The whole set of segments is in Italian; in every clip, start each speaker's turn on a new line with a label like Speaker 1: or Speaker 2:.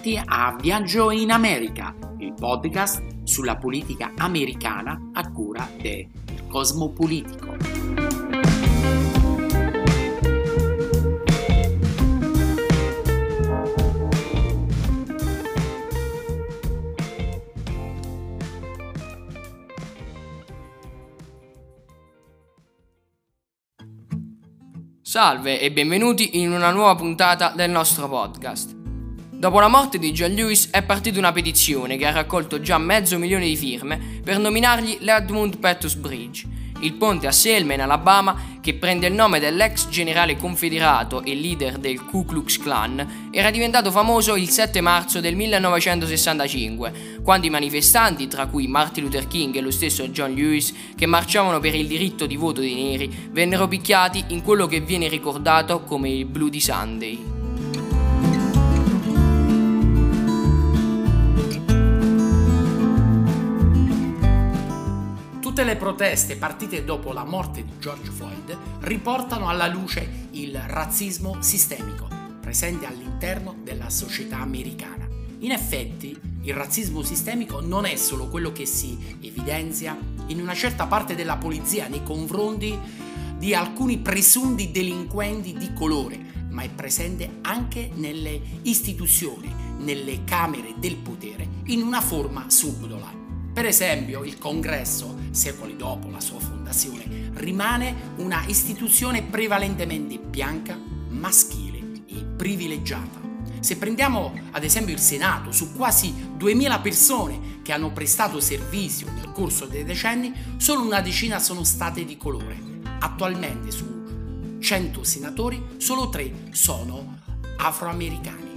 Speaker 1: Benvenuti a Viaggio in America, il podcast sulla politica americana a cura del Cosmopolitico.
Speaker 2: Salve e benvenuti in una nuova puntata del nostro podcast. Dopo la morte di John Lewis è partita una petizione che ha raccolto già mezzo milione di firme per nominargli l'Edmund Pettus Bridge, il ponte a Selma in Alabama che prende il nome dell'ex generale confederato e leader del Ku Klux Klan, era diventato famoso il 7 marzo del 1965, quando i manifestanti, tra cui Martin Luther King e lo stesso John Lewis, che marciavano per il diritto di voto dei neri, vennero picchiati in quello che viene ricordato come il Bloody Sunday.
Speaker 1: Tutte le proteste partite dopo la morte di George Floyd riportano alla luce il razzismo sistemico presente all'interno della società americana. In effetti, il razzismo sistemico non è solo quello che si evidenzia in una certa parte della polizia nei confronti di alcuni presunti delinquenti di colore, ma è presente anche nelle istituzioni, nelle camere del potere, in una forma subdola. Per esempio, il congresso, secoli dopo la sua fondazione, rimane una istituzione prevalentemente bianca, maschile e privilegiata. Se prendiamo ad esempio il Senato, su quasi 2000 persone che hanno prestato servizio nel corso dei decenni, solo una decina sono state di colore. Attualmente su 100 senatori, solo 3 sono afroamericani.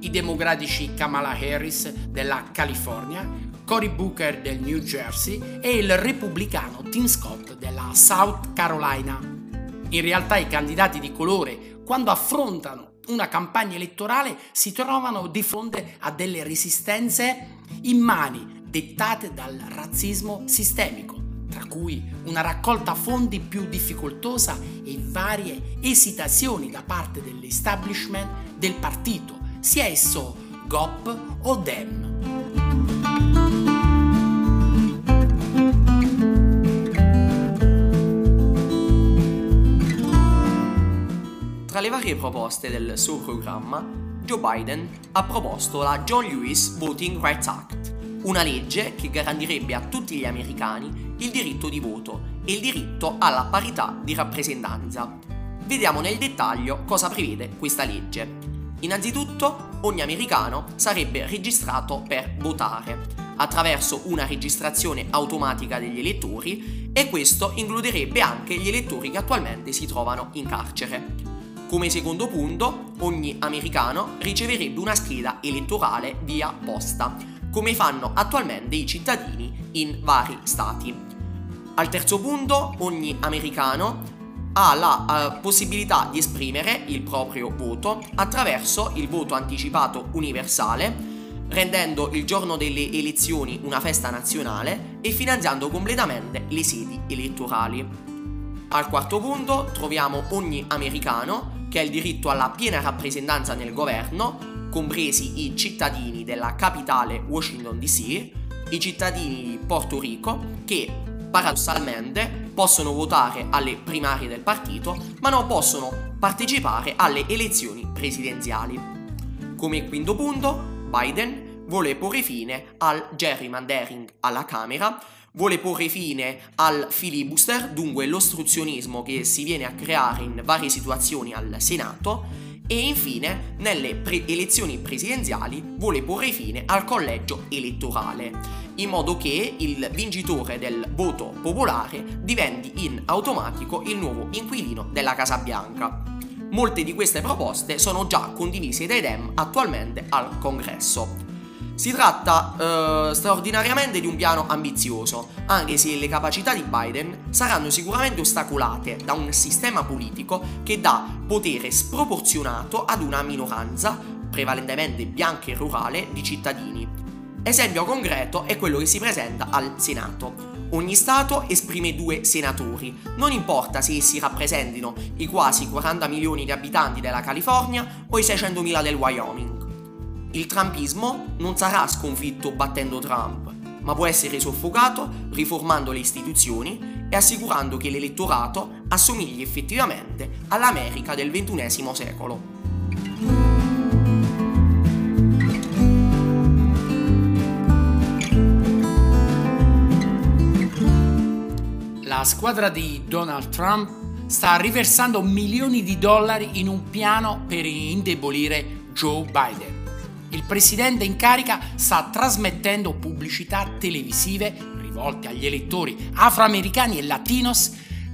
Speaker 1: I democratici Kamala Harris della California, Cory Booker del New Jersey e il repubblicano Tim Scott della South Carolina. In realtà i candidati di colore, quando affrontano una campagna elettorale, si trovano di fronte a delle resistenze immani dettate dal razzismo sistemico tra cui una raccolta fondi più difficoltosa e varie esitazioni da parte dell'establishment del partito, sia esso GOP o DEM.
Speaker 2: Tra le varie proposte del suo programma, Joe Biden ha proposto la John Lewis Voting Rights Act, una legge che garantirebbe a tutti gli americani il diritto di voto e il diritto alla parità di rappresentanza. Vediamo nel dettaglio cosa prevede questa legge. Innanzitutto, ogni americano sarebbe registrato per votare attraverso una registrazione automatica degli elettori e questo includerebbe anche gli elettori che attualmente si trovano in carcere. Come secondo punto, ogni americano riceverebbe una scheda elettorale via posta, come fanno attualmente i cittadini in vari stati. Al terzo punto, ogni americano ha la uh, possibilità di esprimere il proprio voto attraverso il voto anticipato universale, rendendo il giorno delle elezioni una festa nazionale e finanziando completamente le sedi elettorali. Al quarto punto troviamo ogni americano che ha il diritto alla piena rappresentanza nel governo, compresi i cittadini della capitale Washington DC, i cittadini di Porto Rico, che paradossalmente possono votare alle primarie del partito, ma non possono partecipare alle elezioni presidenziali. Come quinto punto, Biden vuole porre fine al gerrymandering alla Camera vuole porre fine al filibuster, dunque l'ostruzionismo che si viene a creare in varie situazioni al Senato, e infine nelle pre- elezioni presidenziali vuole porre fine al collegio elettorale, in modo che il vincitore del voto popolare diventi in automatico il nuovo inquilino della Casa Bianca. Molte di queste proposte sono già condivise dai Dem attualmente al Congresso. Si tratta eh, straordinariamente di un piano ambizioso, anche se le capacità di Biden saranno sicuramente ostacolate da un sistema politico che dà potere sproporzionato ad una minoranza, prevalentemente bianca e rurale, di cittadini. Esempio concreto è quello che si presenta al Senato. Ogni Stato esprime due senatori, non importa se essi rappresentino i quasi 40 milioni di abitanti della California o i 600 mila del Wyoming. Il trumpismo non sarà sconfitto battendo Trump, ma può essere soffocato riformando le istituzioni e assicurando che l'elettorato assomigli effettivamente all'America del XXI secolo.
Speaker 1: La squadra di Donald Trump sta riversando milioni di dollari in un piano per indebolire Joe Biden. Il presidente in carica sta trasmettendo pubblicità televisive rivolte agli elettori afroamericani e latinos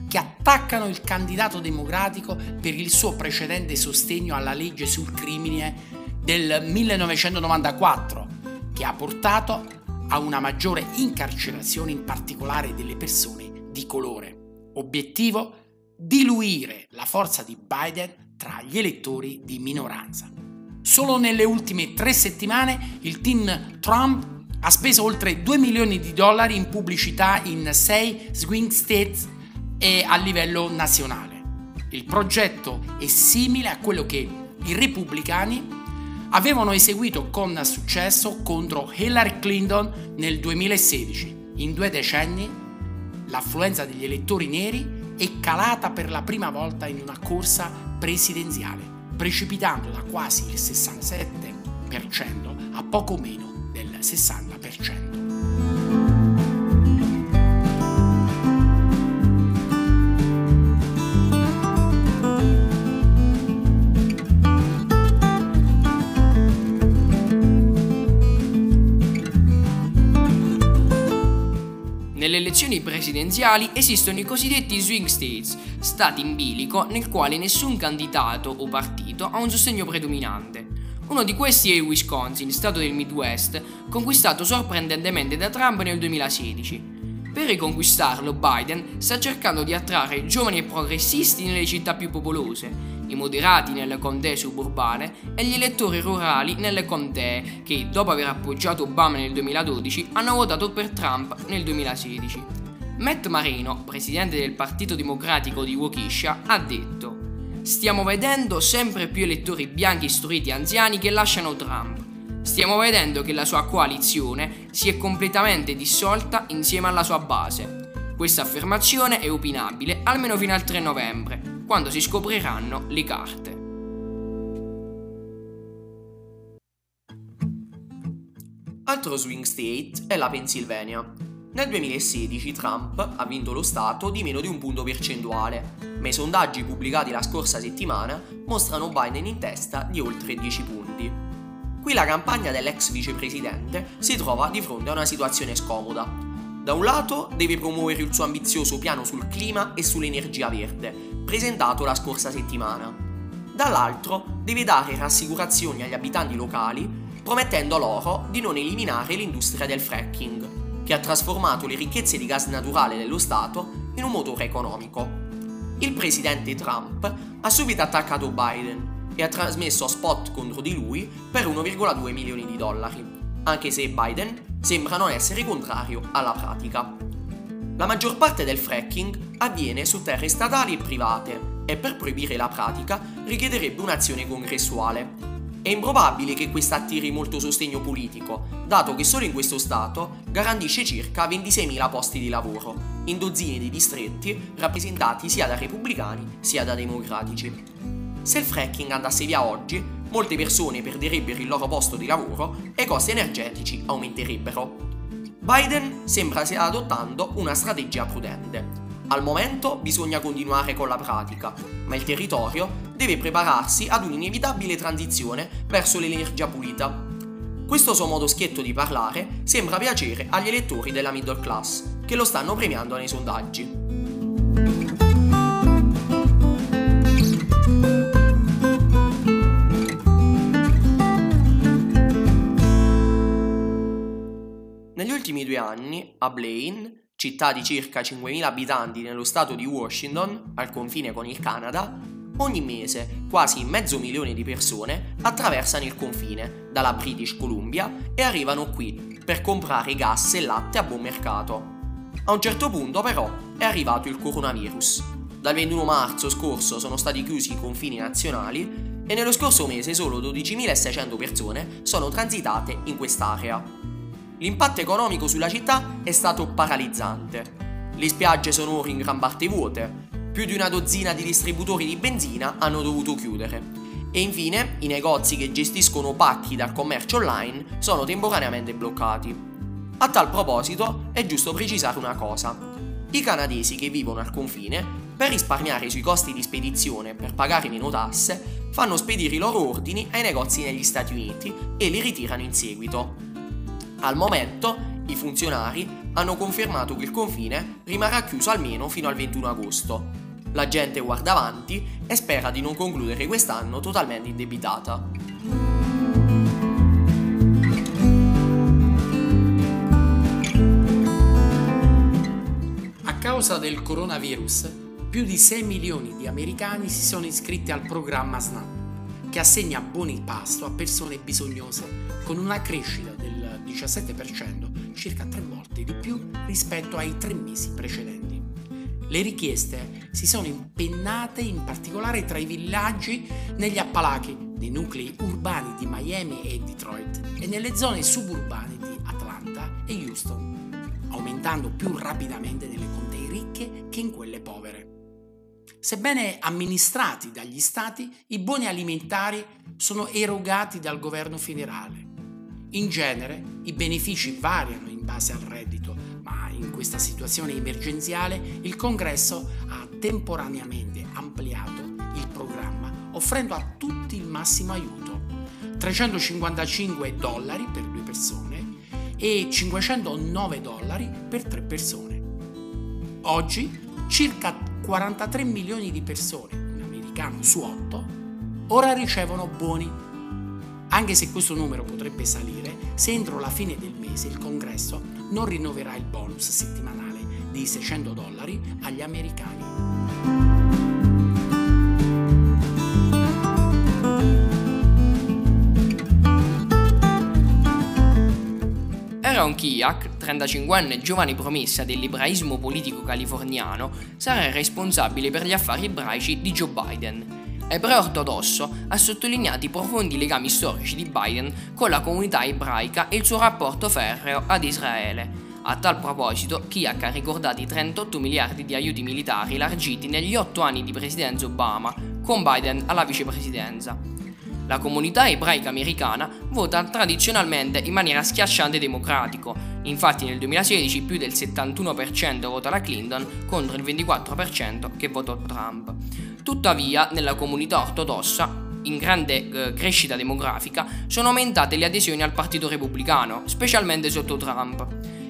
Speaker 1: che attaccano il candidato democratico per il suo precedente sostegno alla legge sul crimine del 1994, che ha portato a una maggiore incarcerazione in particolare delle persone di colore. Obiettivo? Diluire la forza di Biden tra gli elettori di minoranza. Solo nelle ultime tre settimane il team Trump ha speso oltre 2 milioni di dollari in pubblicità in 6 swing states e a livello nazionale. Il progetto è simile a quello che i repubblicani avevano eseguito con successo contro Hillary Clinton nel 2016. In due decenni l'affluenza degli elettori neri è calata per la prima volta in una corsa presidenziale, precipitando da quasi il 67% a poco meno del 60%.
Speaker 2: Nelle elezioni presidenziali esistono i cosiddetti swing states, stati in bilico nel quale nessun candidato o partito ha un sostegno predominante. Uno di questi è il Wisconsin, stato del Midwest, conquistato sorprendentemente da Trump nel 2016. Per riconquistarlo, Biden sta cercando di attrarre giovani e progressisti nelle città più popolose, i moderati nelle contee suburbane e gli elettori rurali nelle contee che, dopo aver appoggiato Obama nel 2012, hanno votato per Trump nel 2016. Matt Marino, presidente del Partito Democratico di Waukesha, ha detto Stiamo vedendo sempre più elettori bianchi istruiti anziani che lasciano Trump. Stiamo vedendo che la sua coalizione si è completamente dissolta insieme alla sua base. Questa affermazione è opinabile almeno fino al 3 novembre, quando si scopriranno le carte. Altro swing state è la Pennsylvania. Nel 2016 Trump ha vinto lo Stato di meno di un punto percentuale, ma i sondaggi pubblicati la scorsa settimana mostrano Biden in testa di oltre 10 punti. Qui la campagna dell'ex vicepresidente si trova di fronte a una situazione scomoda. Da un lato deve promuovere il suo ambizioso piano sul clima e sull'energia verde, presentato la scorsa settimana. Dall'altro deve dare rassicurazioni agli abitanti locali, promettendo loro di non eliminare l'industria del fracking, che ha trasformato le ricchezze di gas naturale dello Stato in un motore economico. Il presidente Trump ha subito attaccato Biden e ha trasmesso spot contro di lui per 1,2 milioni di dollari, anche se Biden sembra non essere contrario alla pratica. La maggior parte del fracking avviene su terre statali e private e per proibire la pratica richiederebbe un'azione congressuale. È improbabile che questa attiri molto sostegno politico, dato che solo in questo stato garantisce circa 26.000 posti di lavoro, in dozzine di distretti rappresentati sia da repubblicani sia da democratici. Se il fracking andasse via oggi, molte persone perderebbero il loro posto di lavoro e i costi energetici aumenterebbero. Biden sembra stia adottando una strategia prudente. Al momento bisogna continuare con la pratica, ma il territorio deve prepararsi ad un'inevitabile transizione verso l'energia pulita. Questo suo modo schietto di parlare sembra piacere agli elettori della middle class, che lo stanno premiando nei sondaggi. Ultimi due anni, a Blaine, città di circa 5.000 abitanti nello stato di Washington, al confine con il Canada, ogni mese quasi mezzo milione di persone attraversano il confine dalla British Columbia e arrivano qui per comprare gas e latte a buon mercato. A un certo punto però è arrivato il coronavirus. Dal 21 marzo scorso sono stati chiusi i confini nazionali e nello scorso mese solo 12.600 persone sono transitate in quest'area. L'impatto economico sulla città è stato paralizzante. Le spiagge sono ora in gran parte vuote, più di una dozzina di distributori di benzina hanno dovuto chiudere e infine i negozi che gestiscono pacchi dal commercio online sono temporaneamente bloccati. A tal proposito è giusto precisare una cosa. I canadesi che vivono al confine, per risparmiare sui costi di spedizione per pagare meno tasse, fanno spedire i loro ordini ai negozi negli Stati Uniti e li ritirano in seguito. Al momento i funzionari hanno confermato che il confine rimarrà chiuso almeno fino al 21 agosto, la gente guarda avanti e spera di non concludere quest'anno totalmente indebitata.
Speaker 1: A causa del coronavirus, più di 6 milioni di americani si sono iscritti al programma SNAP, che assegna buoni pasto a persone bisognose, con una crescita del 17%, circa tre volte di più rispetto ai tre mesi precedenti. Le richieste si sono impennate in particolare tra i villaggi negli Appalachi, nei nuclei urbani di Miami e Detroit e nelle zone suburbane di Atlanta e Houston, aumentando più rapidamente nelle contee ricche che in quelle povere. Sebbene amministrati dagli stati, i buoni alimentari sono erogati dal governo federale. In genere i benefici variano in base al reddito, ma in questa situazione emergenziale il Congresso ha temporaneamente ampliato il programma, offrendo a tutti il massimo aiuto, 355 dollari per due persone e 509 dollari per tre persone. Oggi circa 43 milioni di persone, un americano su 8, ora ricevono buoni anche se questo numero potrebbe salire se entro la fine del mese il congresso non rinnoverà il bonus settimanale di 600 dollari agli americani.
Speaker 3: Aaron Kiak, 35enne giovane promessa dell'ebraismo politico californiano, sarà il responsabile per gli affari ebraici di Joe Biden ebreo ortodosso, ha sottolineato i profondi legami storici di Biden con la comunità ebraica e il suo rapporto ferreo ad Israele. A tal proposito, Kiak ha ricordato i 38 miliardi di aiuti militari largiti negli otto anni di presidenza Obama, con Biden alla vicepresidenza. La comunità ebraica americana vota tradizionalmente in maniera schiacciante democratico, infatti nel 2016 più del 71% vota la Clinton contro il 24% che votò Trump. Tuttavia, nella comunità ortodossa, in grande eh, crescita demografica, sono aumentate le adesioni al Partito Repubblicano, specialmente sotto Trump.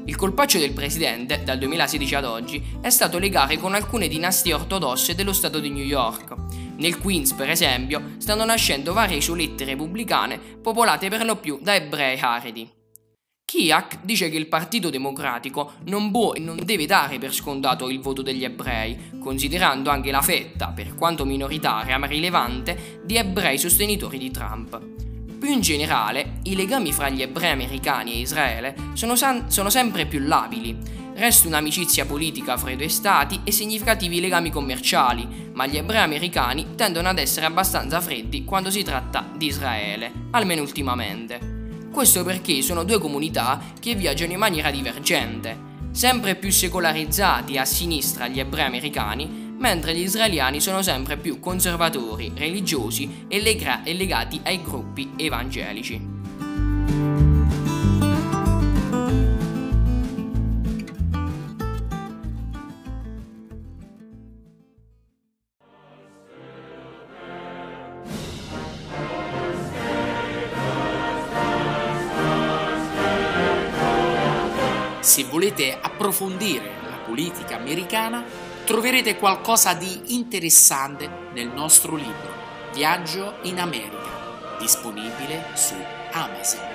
Speaker 3: Il colpaccio del presidente, dal 2016 ad oggi, è stato legare con alcune dinastie ortodosse dello Stato di New York. Nel Queens, per esempio, stanno nascendo varie isolette repubblicane popolate per lo più da ebrei aridi. Kiak dice che il Partito Democratico non può e non deve dare per scontato il voto degli ebrei, considerando anche la fetta, per quanto minoritaria ma rilevante, di ebrei sostenitori di Trump. Più in generale, i legami fra gli ebrei americani e Israele sono, san- sono sempre più labili. Resta un'amicizia politica fra i due stati e significativi legami commerciali, ma gli ebrei americani tendono ad essere abbastanza freddi quando si tratta di Israele, almeno ultimamente. Questo perché sono due comunità che viaggiano in maniera divergente, sempre più secolarizzati a sinistra gli ebrei americani, mentre gli israeliani sono sempre più conservatori, religiosi e, lega- legati ai gruppi evangelici.
Speaker 1: Se volete approfondire la politica americana, troverete qualcosa di interessante nel nostro libro Viaggio in America, disponibile su Amazon.